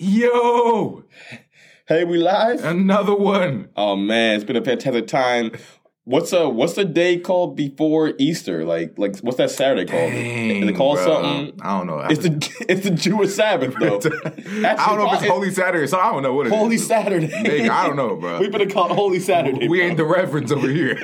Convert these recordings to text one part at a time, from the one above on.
Yo, Hey, we live? another one. Oh man, it's been a fantastic time. What's a what's the day called before Easter? Like like what's that Saturday called? Is it called bruh. something? I don't know. It's the it's the Jewish Sabbath though. I don't know if it's Holy Saturday, so I don't know what it is. Holy Saturday. Nigga, I don't know, bro. We've been called Holy Saturday. We bro. ain't the reverends over here.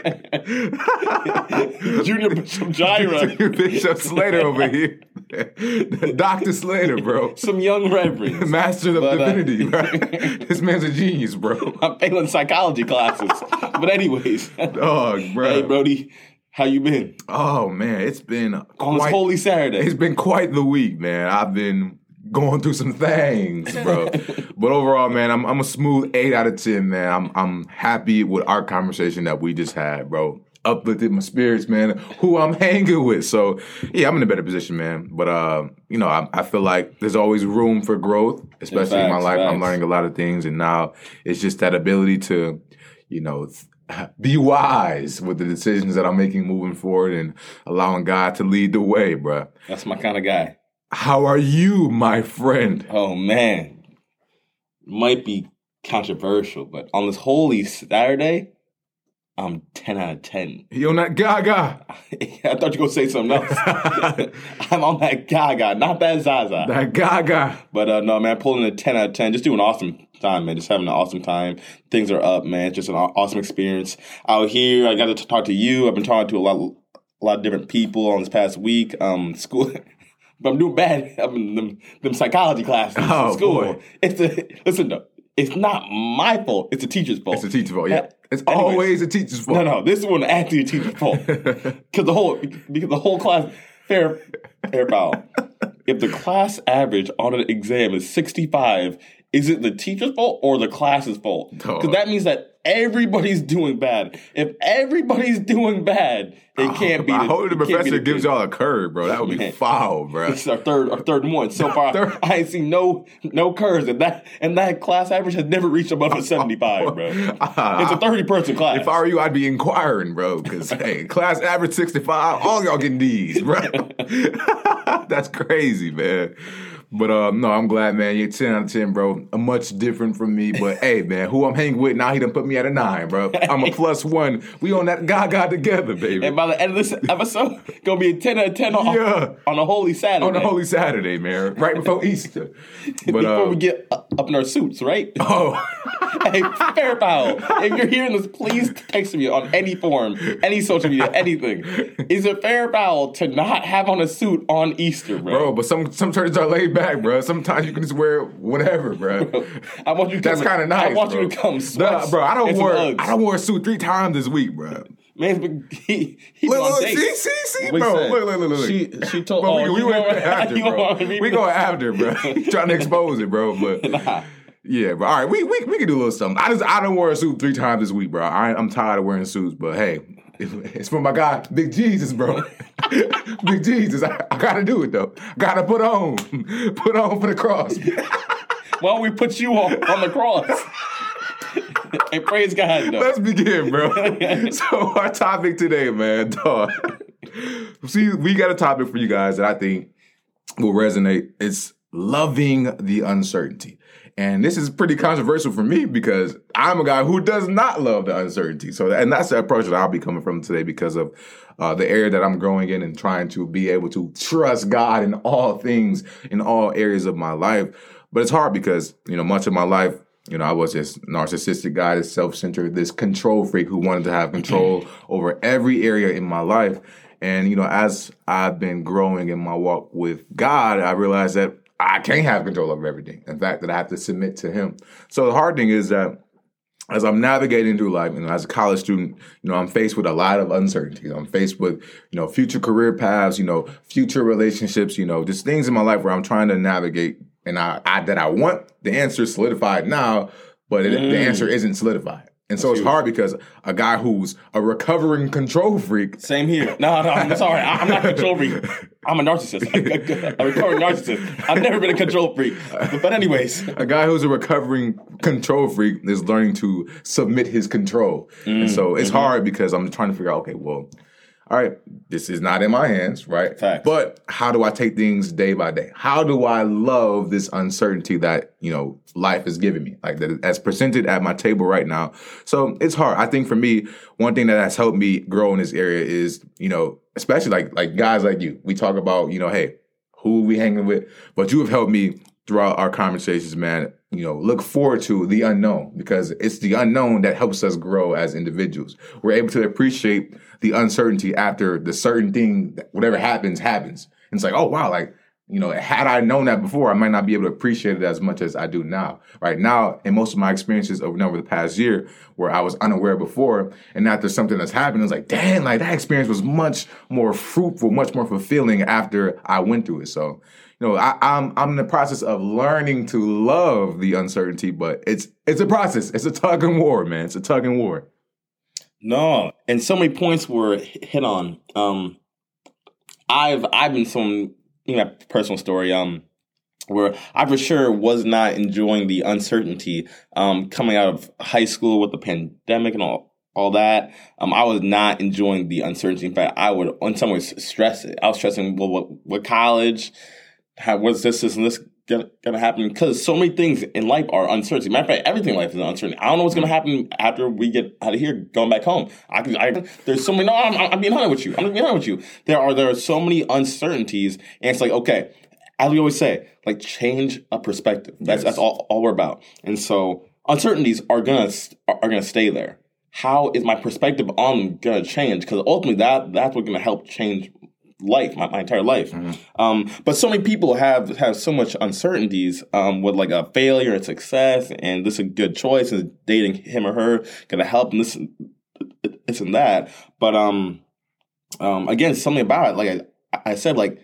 Junior Bishop Jira. Bishop Slater over here. Dr. Slater, bro. Some young reverend. Master of But, uh, divinity, right? This man's a genius, bro. I'm failing psychology classes. But anyways. Dog, bro. hey Brody, how you been? Oh man, it's been On quite, Holy Saturday. it's been quite the week, man. I've been going through some things, bro. but overall, man, I'm I'm a smooth eight out of ten, man. I'm I'm happy with our conversation that we just had, bro. Uplifted my spirits, man. Who I'm hanging with, so yeah, I'm in a better position, man. But uh, you know, I, I feel like there's always room for growth, especially in my Facts, life. I'm learning a lot of things, and now it's just that ability to, you know. Be wise with the decisions that I'm making moving forward and allowing God to lead the way, bruh. That's my kind of guy. How are you, my friend? Oh man, might be controversial, but on this holy Saturday, I'm ten out of ten. You on that gaga? I thought you were gonna say something else. I'm on that Gaga, not that Zaza. That gaga. But uh, no, man, pulling a ten out of ten, just doing an awesome time, man. Just having an awesome time. Things are up, man. Just an awesome experience out here. I got to talk to you. I've been talking to a lot, a lot of different people on this past week. Um, school. But I'm doing bad. I'm in them, them psychology classes Oh, in school. boy. It's a listen though. It's not my fault. It's a teacher's fault. It's a teacher's fault. Yeah, it's Anyways. always a teacher's fault. No, no, this is one actually a teacher's fault because the whole because the whole class fair fair foul. If the class average on an exam is sixty five, is it the teacher's fault or the class's fault? Because that means that everybody's doing bad. If everybody's doing bad, it oh, can't be. I the- hope the professor the gives y'all a curve, bro. That would be Man. foul, bro. This is our third, our third one so far. Third. I ain't seen no no curves, and that and that class average has never reached above a oh, seventy five, bro. Ah. It's a thirty person class. If I were you, I'd be inquiring, bro. Because hey, class average sixty five, all y'all getting D's, bro. That's crazy, man. But uh, no, I'm glad, man. You're ten out of ten, bro. A much different from me, but hey, man, who I'm hanging with now? He done put me at a nine, bro. I'm a plus one. We on that gaga together, baby. And by the end of this episode, gonna be a ten out of ten on, Yeah. on a holy Saturday. on a holy Saturday, man, right before Easter. But before uh, we get up in our suits, right? oh, hey, fair foul. If you're hearing this, please text me on any form, any social media, anything. Is it fair foul to not have on a suit on Easter, bro? bro, but some some churches are laid back, bro. Sometimes you can just wear whatever, bro. I want you. To That's come- kind of nice. I want bro. you to come, Nah, bro. I don't wear I don't wear a suit three times this week, bro. Man's been he he's Look, on look, dates. see, see, see, What bro. said? Look, look, look, look. She she told. Oh, bro, oh, we, we you went want- after, bro. me We to- go after, bro. Trying to expose it, bro. But Nah. yeah, bro. All right, we we we can do a little something. I just I don't wear a suit three times this week, bro. I, I'm tired of wearing suits, but hey. It's for my guy, Big Jesus, bro. Big Jesus, I, I gotta do it though. Gotta put on, put on for the cross. Why don't we put you on, on the cross? hey, praise God, though. Let's begin, bro. so our topic today, man, dog. See, we got a topic for you guys that I think will resonate. It's loving the uncertainty. And this is pretty controversial for me because I'm a guy who does not love the uncertainty. So, and that's the approach that I'll be coming from today because of uh, the area that I'm growing in and trying to be able to trust God in all things, in all areas of my life. But it's hard because, you know, much of my life, you know, I was this narcissistic guy, this self-centered, this control freak who wanted to have control over every area in my life. And, you know, as I've been growing in my walk with God, I realized that I can't have control over everything. In fact, that I have to submit to Him. So the hard thing is that as I'm navigating through life, you know, as a college student, you know, I'm faced with a lot of uncertainties. I'm faced with, you know, future career paths, you know, future relationships, you know, just things in my life where I'm trying to navigate and I, I that I want the answer solidified now, but it, the mm. answer isn't solidified. And so it's hard because a guy who's a recovering control freak Same here. No, no, I'm sorry. I'm not a control freak. I'm a narcissist. A, a recovering narcissist. I've never been a control freak. But anyways, a guy who's a recovering control freak is learning to submit his control. And mm, so it's mm-hmm. hard because I'm trying to figure out, okay, well, all right, this is not in my hands, right? Facts. But how do I take things day by day? How do I love this uncertainty that, you know, life is giving me? Like that as presented at my table right now. So it's hard. I think for me, one thing that has helped me grow in this area is, you know, especially like like guys like you. We talk about, you know, hey, who we hanging with, but you have helped me throughout our conversations, man, you know, look forward to the unknown because it's the unknown that helps us grow as individuals. We're able to appreciate the uncertainty after the certain thing, whatever happens, happens. And it's like, oh, wow, like, you know, had I known that before, I might not be able to appreciate it as much as I do now. Right now, in most of my experiences over, over the past year, where I was unaware before, and after something that's happened, it's like, dang, like that experience was much more fruitful, much more fulfilling after I went through it. So, you know, I, I'm I'm in the process of learning to love the uncertainty, but it's it's a process. It's a tug and war, man. It's a tug and war. No, and so many points were hit on. Um, I've I've been some you know personal story. Um, where I for sure was not enjoying the uncertainty. Um, coming out of high school with the pandemic and all all that. Um, I was not enjoying the uncertainty. In fact, I would, in some ways, stress it. I was stressing, well, what, what college? How, what's this, this, and this gonna, gonna happen? Because so many things in life are uncertain. Matter of fact, everything in life is uncertain. I don't know what's gonna happen after we get out of here, going back home. I can, I, there's so many. No, I'm, I'm being honest with you. I'm being honest with you. There are there are so many uncertainties, and it's like okay, as we always say, like change a perspective. That's yes. that's all, all we're about. And so uncertainties are gonna are gonna stay there how is my perspective on to change? Because ultimately, that that's what's going to help change life, my, my entire life. Mm-hmm. Um, but so many people have have so much uncertainties um, with like a failure and success, and this is a good choice, and dating him or her going to help, and this, this and that. But um, um, again, something about it, like I, I said, like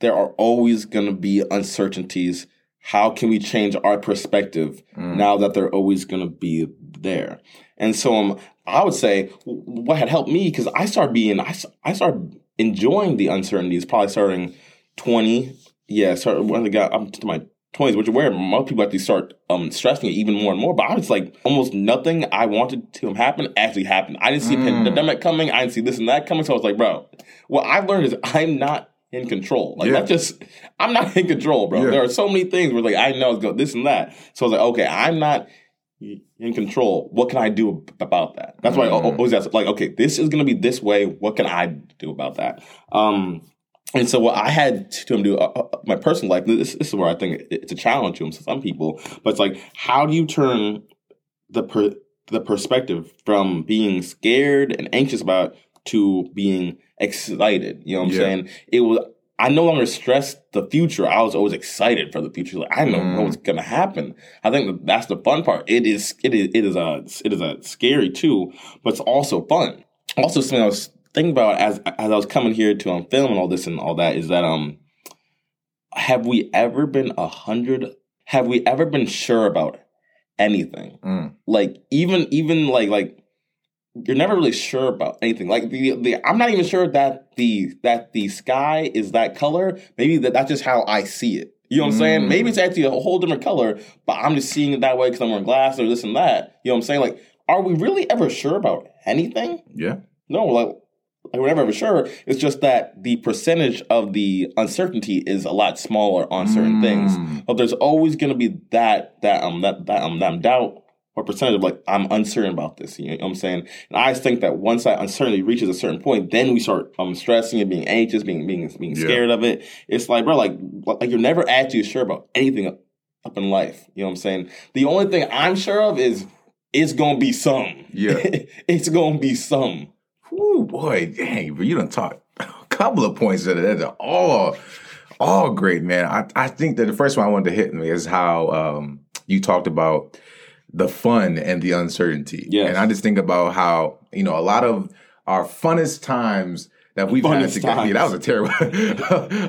there are always going to be uncertainties. How can we change our perspective mm. now that they're always going to be there? And so um, I would say what had helped me because I started being I, I started enjoying the uncertainties probably starting twenty yeah started when I got up to my twenties, which is where most people actually start um, stressing it even more and more. But I was like almost nothing I wanted to happen actually happened. I didn't see mm. a pandemic coming. I didn't see this and that coming. So I was like, bro, what I've learned is I'm not in control. Like yeah. that's just I'm not in control, bro. Yeah. There are so many things where like I know it's go this and that. So I was like, okay, I'm not in control. What can I do about that? That's why mm-hmm. I always ask, like, okay, this is going to be this way. What can I do about that? Um, and so what I had to do, uh, uh, my personal life, this, this, is where I think it's a challenge to some people, but it's like, how do you turn the per, the perspective from being scared and anxious about to being excited? You know what I'm yeah. saying? It was I no longer stressed the future. I was always excited for the future. Like I don't mm. know what's gonna happen. I think that that's the fun part. It is it is it is a it is a scary too, but it's also fun. Also, something I was thinking about as as I was coming here to um, film and all this and all that is that um, have we ever been a hundred? Have we ever been sure about anything? Mm. Like even even like like you're never really sure about anything. Like the, the I'm not even sure that the that the sky is that color. Maybe that that's just how I see it. You know what I'm saying? Mm. Maybe it's actually a whole different color, but I'm just seeing it that way because I'm wearing glasses or this and that. You know what I'm saying? Like, are we really ever sure about anything? Yeah. No, like, like we're never ever sure. It's just that the percentage of the uncertainty is a lot smaller on certain mm. things. But there's always going to be that that um that that um that doubt what percentage of like I'm uncertain about this. You know what I'm saying? And I think that once that uncertainty reaches a certain point, then we start um stressing and being anxious, being being being scared yeah. of it. It's like, bro, like like you're never actually sure about anything up in life. You know what I'm saying? The only thing I'm sure of is it's gonna be some. Yeah. it's gonna be some. Ooh boy, dang, but you don't talk a couple of points that are all all great, man. I, I think that the first one I wanted to hit me is how um, you talked about the fun and the uncertainty. Yes. And I just think about how, you know, a lot of our funnest times that we've funnest had together. Yeah, that was a terrible.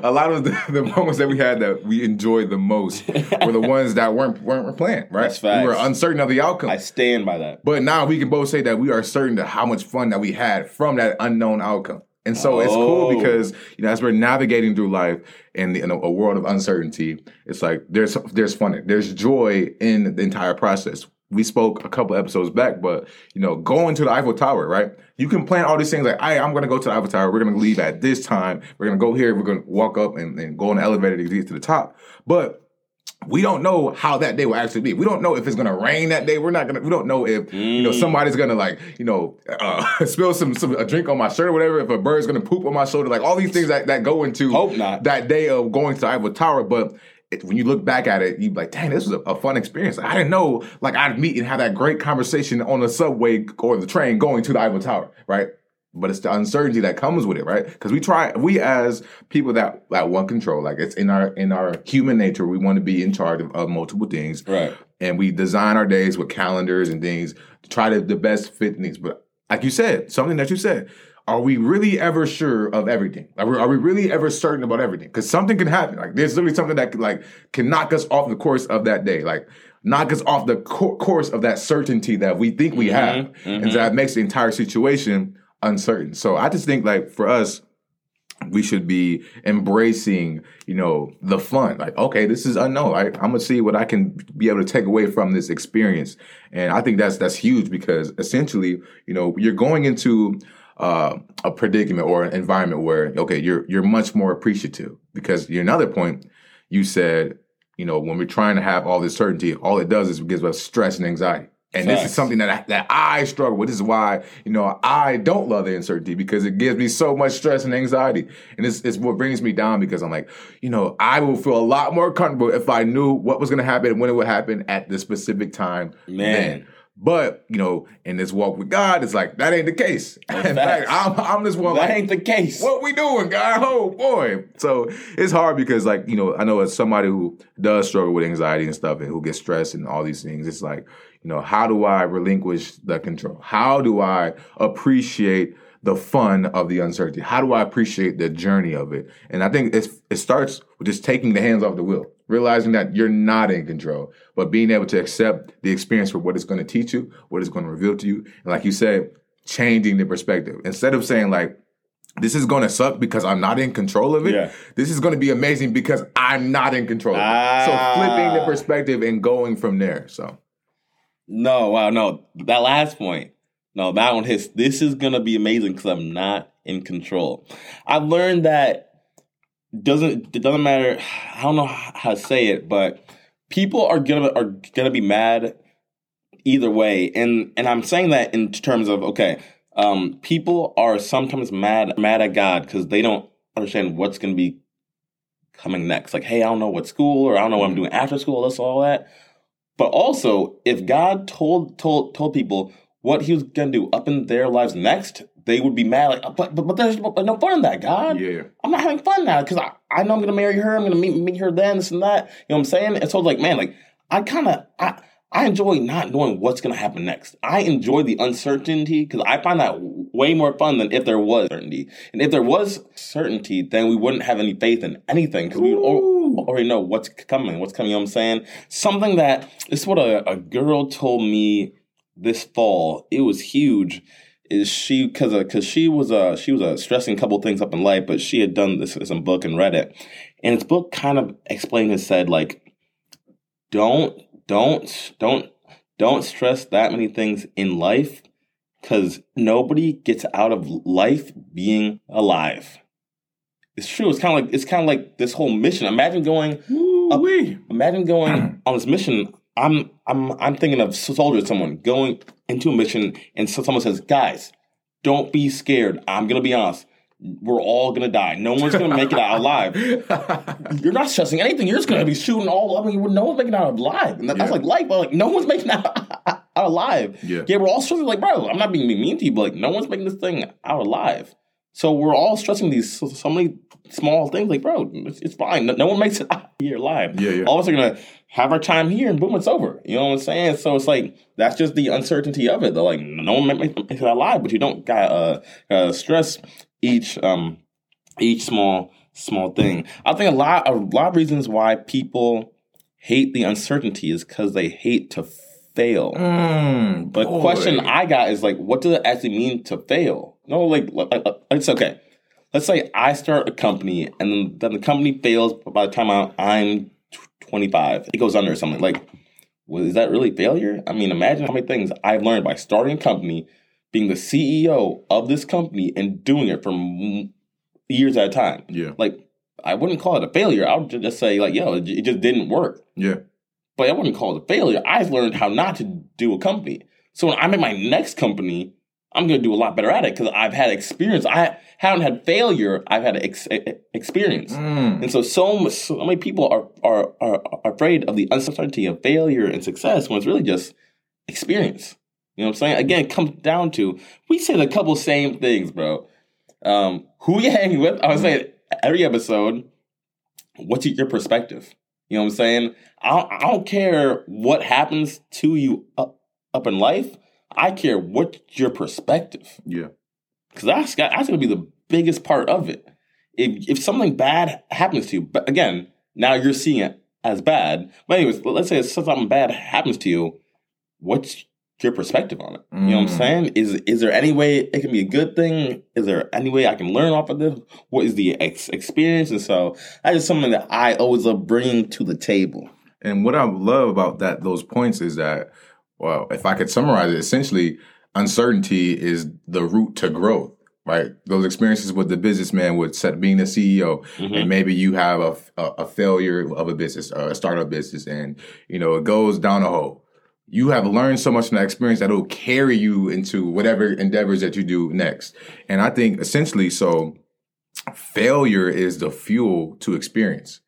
a lot of the, the, moments that we had that we enjoyed the most were the ones that weren't weren't planned. Right, That's facts. we were uncertain of the outcome. I stand by that. But now we can both say that we are certain to how much fun that we had from that unknown outcome. And so oh. it's cool oh. because you know as we're navigating through life in, the, in a, a, world of uncertainty, it's like there's there's fun, there's joy in the entire process we spoke a couple episodes back, but you know, going to the Eiffel Tower, right? You can plan all these things like, hey, I'm gonna go to the Eiffel Tower, we're gonna leave at this time, we're gonna go here, we're gonna walk up and, and go on the elevator to get to the top. But we don't know how that day will actually be. We don't know if it's gonna rain that day. We're not gonna. We don't know if you know somebody's gonna like you know uh, spill some some a drink on my shirt or whatever. If a bird's gonna poop on my shoulder, like all these things that, that go into Hope not. that day of going to the Eiffel Tower. But it, when you look back at it, you'd be like, dang, this was a, a fun experience. I didn't know like I'd meet and have that great conversation on the subway or the train going to the Eiffel Tower, right? But it's the uncertainty that comes with it, right? Because we try, we as people that that want control, like it's in our in our human nature, we want to be in charge of, of multiple things, Right. and we design our days with calendars and things to try to the best fit needs. But like you said, something that you said, are we really ever sure of everything? Are we, are we really ever certain about everything? Because something can happen. Like there's literally something that like can knock us off the course of that day. Like knock us off the co- course of that certainty that we think we mm-hmm. have, and so that makes the entire situation uncertain. So I just think like for us, we should be embracing, you know, the fun. Like, okay, this is unknown. I, I'm gonna see what I can be able to take away from this experience, and I think that's that's huge because essentially, you know, you're going into uh, a predicament or an environment where okay, you're you're much more appreciative because your another point you said, you know, when we're trying to have all this certainty, all it does is it gives us stress and anxiety. And this is something that I, that I struggle with. This is why you know I don't love the uncertainty because it gives me so much stress and anxiety, and it's, it's what brings me down because I'm like, you know, I will feel a lot more comfortable if I knew what was going to happen when it would happen at the specific time. Man. then. But you know, in this walk with God, it's like that ain't the case. In fact. I'm I'm this one. That like, ain't the case. what we doing, God? Oh boy. So it's hard because like, you know, I know as somebody who does struggle with anxiety and stuff and who gets stressed and all these things, it's like, you know, how do I relinquish the control? How do I appreciate the fun of the uncertainty? How do I appreciate the journey of it? And I think it's it starts with just taking the hands off the wheel, realizing that you're not in control, but being able to accept the experience for what it's going to teach you, what it's going to reveal to you. And like you said, changing the perspective. Instead of saying like, this is going to suck because I'm not in control of it. Yeah. This is going to be amazing because I'm not in control. it. So Ah. flipping the perspective and going from there. So No, wow, no. That last point, no, that one hits. This is gonna be amazing because I'm not in control. I've learned that doesn't it doesn't matter. I don't know how to say it, but people are gonna are gonna be mad either way, and and I'm saying that in terms of okay, um, people are sometimes mad mad at God because they don't understand what's gonna be coming next. Like, hey, I don't know what school or I don't know what I'm doing after school. This all that. But also, if God told told told people what He was gonna do up in their lives next, they would be mad. Like, but but, but there's no fun in that, God. yeah. I'm not having fun now because I, I know I'm gonna marry her. I'm gonna meet meet her then, this and that. You know what I'm saying? And so like, man, like I kind of I I enjoy not knowing what's gonna happen next. I enjoy the uncertainty because I find that way more fun than if there was certainty. And if there was certainty, then we wouldn't have any faith in anything because we would al- already know what's coming. What's coming? You know what I'm saying? Something that this is what a, a girl told me this fall. It was huge. Is she because because she was uh she was uh, stressing a couple things up in life, but she had done this some book and read it, and this book kind of explained and said like, don't don't don't don't stress that many things in life, because nobody gets out of life being alive. It's true. It's kind of like it's kind of like this whole mission. Imagine going Woo-wee. imagine going on this mission. I'm I'm I'm thinking of soldiers, someone going into a mission, and so someone says, "Guys, don't be scared. I'm gonna be honest. We're all gonna die. No one's gonna make it out alive. You're not stressing anything. You're just gonna be shooting all. I mean, no one's making it out alive. And that- that's Yeah. like life. But like, no one's making it out, out alive. Yeah. yeah, we're all stressing. Like, bro, I'm not being mean to you, but like, no one's making this thing out alive. So we're all stressing these so, so many small things. Like, bro, it's, it's fine. No, no one makes it out here alive. Yeah, yeah. All of us are gonna have our time here, and boom, it's over. You know what I'm saying? So it's like that's just the uncertainty of it. They're like, no one makes it alive, but you don't got uh, uh stress each um each small small thing. I think a lot a lot of reasons why people hate the uncertainty is because they hate to fail. Mm, But the boy. question I got is like, what does it actually mean to fail? No, like, it's okay. Let's say I start a company and then, the company fails by the time I'm 25. It goes under or something. Like, well, is that really failure? I mean, imagine how many things I've learned by starting a company, being the CEO of this company, and doing it for m- years at a time. Yeah. Like, I wouldn't call it a failure. I would just say, like, yo, it, it just didn't work. Yeah. But I wouldn't call it a failure. I've learned how not to do a company. So when I'm in my next company, I'm going to do a lot better at it because I've had experience. I haven't had failure. I've had ex- experience. Mm. And so, so, much, so many people are, are, are, afraid of the uncertainty of failure and success when it's really just experience. You know what I'm saying? Again, it comes down to, we say the couple same things, bro. Um, who you hanging with? I was saying every episode, what's your perspective? You know what I'm saying? I don't, I don't care what happens to you up, up in life. I care what's your perspective Yeah. because that's got- that's going to be the biggest part of it. If if something bad happens to you, but again, now you're seeing it as bad. But anyways, let's say something bad happens to you. What's your perspective on it? You know what I'm Mm. saying? Is is there any way it can be a good thing? Is there any way I can learn off of this? What is the ex- experience? And so that is something that I always love bringing to the table. And what I love about that those points is that, well, if I could summarize it, essentially, uncertainty is the route to growth. Right, those experiences with the businessman would set being the CEO, Mhm. and maybe you have a, a, a failure of a business, a startup business, and you know it goes down a hole. You have learned so much from that experience that it'll carry you into whatever endeavors that you do next. And I think essentially, so failure is the fuel to experience.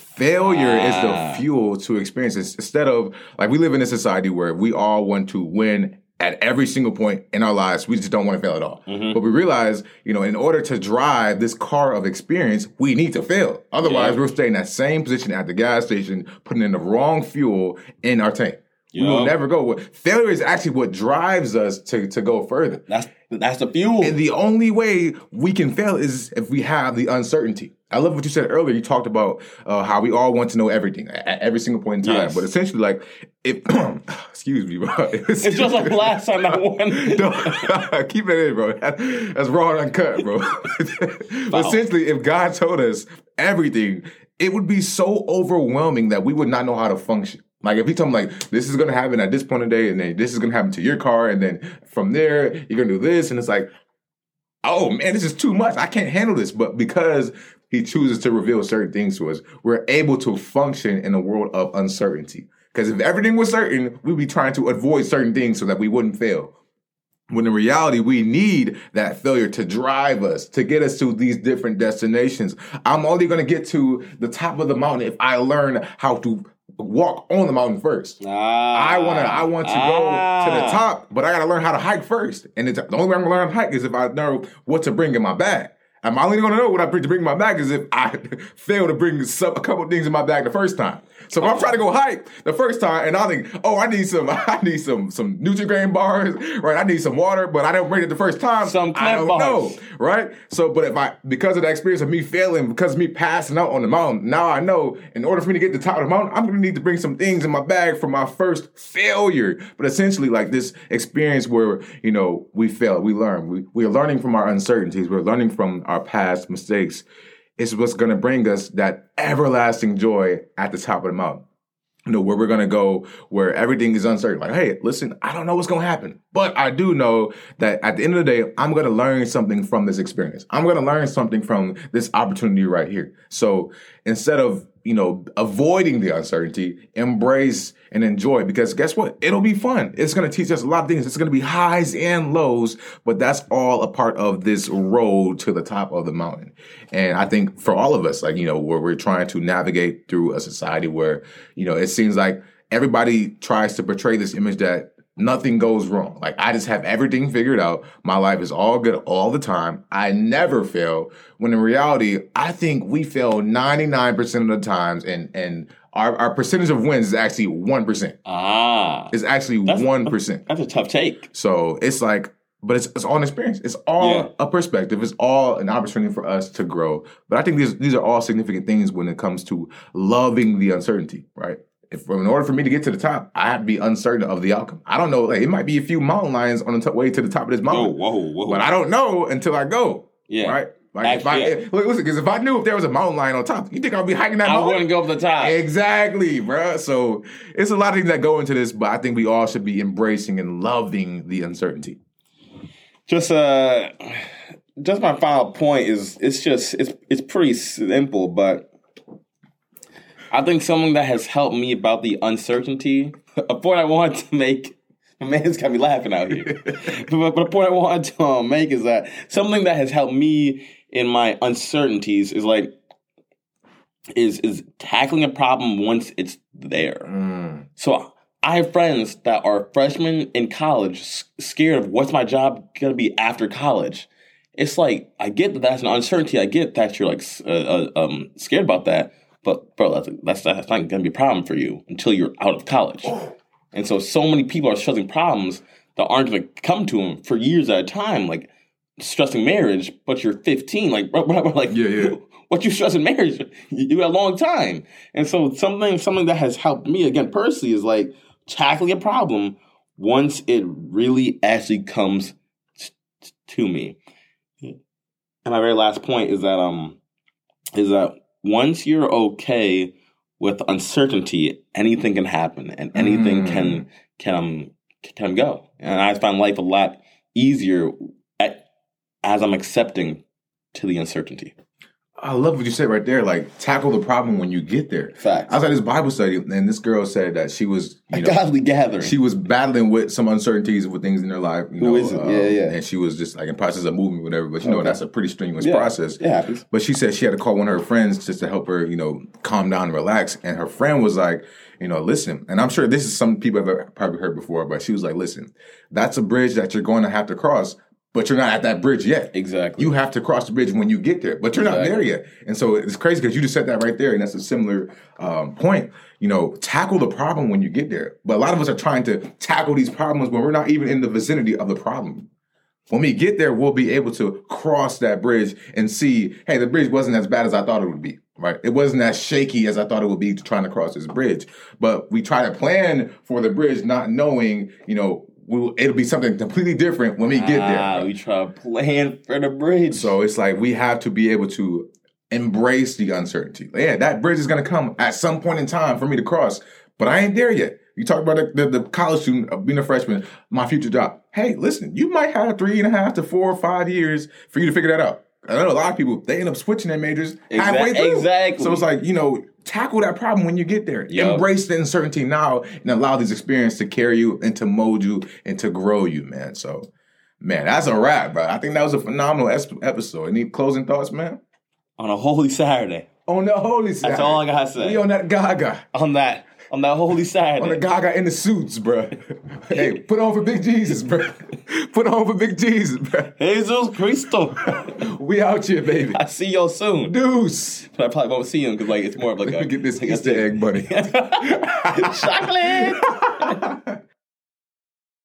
Failure is the fuel to experience. It's- Instead of like we live in a society where we all want to win at every single point in our lives. We just don't want to fail at all. Mhm. But we realize, you know, in order to drive this car of experience, we need to fail. Otherwise, Yeah. we'll stay in that same position at the gas station, putting in the wrong fuel in our tank. We will never go. Failure is actually what drives us to, to go further. That's that's the fuel. And the only way we can fail is if we have the uncertainty. I love what you said earlier. You talked about uh, how we all want to know everything at every single point in time. Yes. But essentially, like, if excuse me, bro, it's just like last time I won. keep it in, bro. That's raw and uncut, bro. but essentially, if God told us everything, it would be so overwhelming that we would not know how to function. Like if he told me like this is gonna happen at this point in the day, and then this is gonna happen to your car, and then from there you're gonna do this, and it's like, oh man, this is too much. I can't handle this. But because he chooses to reveal certain things to us, we're able to function in a world of uncertainty. Because if everything was certain, we'd be trying to avoid certain things so that we wouldn't fail. When in reality, we need that failure to drive us, to get us to these different destinations. I'm only going to get to the top of the mountain if I learn how to walk on the mountain first. I want to. I want to go to the Ah. top, but I got to learn how to hike first. And it's, the only way I'm to learn how to hike is if I know what to bring in my bag. I'm only to know what I bring to bring in my bag is if I fail to bring some, a couple things in my bag the first time. So if I'm trying to go hike the first time, and I think, oh, I need some, I need some, some Nutri-Grain bars, right? I need some water, but I didn't bring it the first time. Some I don't Clif know, right? So, but if I, because of the experience of me failing, because of me passing out on the mountain, now I know in order for me to get to the top of the mountain, I'm gonna need to bring some things in my bag for my first failure. But essentially, like this experience where, you know, we fail, we learn, we, we're learning from our uncertainties, we're learning from our past mistakes, is what's gonna bring us that everlasting joy at the top of the mountain you know, where we're gonna go, where everything is uncertain. Like, hey, listen, I don't know what's gonna happen, but I do know that at the end of the day, I'm gonna learn something from this experience. I'm gonna learn something from this opportunity right here. So instead of you know avoiding the uncertainty, embrace and enjoy because guess what? It'll be fun. It's gonna teach us a lot of things. It's gonna be highs and lows, but that's all a part of this road to the top of the mountain. And I think for all of us, like you know, where we're trying to navigate through a society where you know it seems like everybody tries to portray this image that nothing goes wrong. Like I just have everything figured out. My life is all good all the time. I never fail. When in reality, I think we fail 99% of the times and and our, our percentage of wins is actually 1%. Ah, It's actually That's- 1%. that's a tough take. So it's like, but it's, it's all an experience. It's all Yeah. a perspective. It's all an opportunity for us to grow. But I think these these are all significant things when it comes to loving the uncertainty, right? If in order for me to get to the top, I have to be uncertain of the outcome. I don't know. Like, it might be a few mountain lions on the top, way to the top of this Whoa, mountain, whoa, whoa. but I don't know until I go. yeah. Right. Like if I Actually, yeah. look, listen, because if I knew if there was a mountain lion on top, you think I'd be hiking that I mountain? wouldn't go up the top. Exactly, bro. So it's a lot of things that go into this, but I think we all should be embracing and loving the uncertainty. just uh just my final point is it's just it's it's pretty simple but i think something that has helped me about the uncertainty a point i want to make my man's got me laughing out here but, but a point i want to um, make is that something that has helped me in my uncertainties is like is is tackling a problem once it's there Mm. so I have friends that are freshmen in college, s- scared of what's my job gonna be after college. It's like I get that that's an uncertainty. I get that you're like uh, uh, um, scared about that, but bro, that's, that's that's not gonna be a problem for you until you're out of college. And so, so many people are stressing problems that aren't gonna come to them for years at a time, like stressing marriage. But you're 15, like bro, bro, bro, like Yeah, yeah. what you stress in marriage, you you got a long time. And so something something that has helped me again personally is like tackling a problem once it really actually comes t- t- to me. And my very last point is that um is that once you're okay with uncertainty, anything can happen and anything Mm. can can um, can go. And I find life a lot easier at, as I'm accepting to the uncertainty. I love what you said right there. Like tackle the problem when you get there. Facts. I was at this Bible study, and this girl said that she was, you a know, godly gathering. she was battling with some uncertainties with things in her life. You Who know, is it? um, Yeah, yeah. And she was just like in process of moving, whatever. But you know, that's a pretty strenuous Yeah. process. it happens. But she said she had to call one of her friends just to help her, you know, calm down and relax. And her friend was like, you know, listen, and I'm sure this is some people have probably heard before, but she was like, listen, that's a bridge that you're going to have to cross, but you're not at that bridge yet. Exactly. You have to cross the bridge when you get there, but you're not there yet. And so it's crazy because you just said that right there, and that's a similar um, point. You know, tackle the problem when you get there. But a lot of us are trying to tackle these problems when we're not even in the vicinity of the problem. When we get there, we'll be able to cross that bridge and see, hey, the bridge wasn't as bad as I thought it would be, right? It wasn't as shaky as I thought it would be to trying to cross this bridge. But we try to plan for the bridge, not knowing, you know, we'll, it'll be something completely different when we get there. Ah, we try to plan for the bridge. So it's like we have to be able to embrace the uncertainty. Yeah, that bridge is going to come at some point in time for me to cross, but I ain't there yet. You talk about the, the, the college student of being a freshman, my future job. Hey, listen, you might have three and a half to four or five years for you to figure that out. I know a lot of people they end up switching their majors halfway through. exactly. So it's like you know, tackle that problem when you get there. Yup. Embrace the uncertainty now and allow these experiences to carry you and to mold you and to grow you, man. So, man, that's a wrap, bro. I think that was a phenomenal episode. Any closing thoughts, man? on a holy Saturday. On the holy side. That's all I gotta say. We on that Gaga. on that on that holy On the Saturday. Gaga in the suits, bro. hey, put on for Big Jesus, bro. Put on for Big Jesus, bro. Jesus Cristo. We out here, baby. I see y'all soon. Deuce. But I probably won't see him because like it's more of like a get this like Easter egg bunny. chocolate.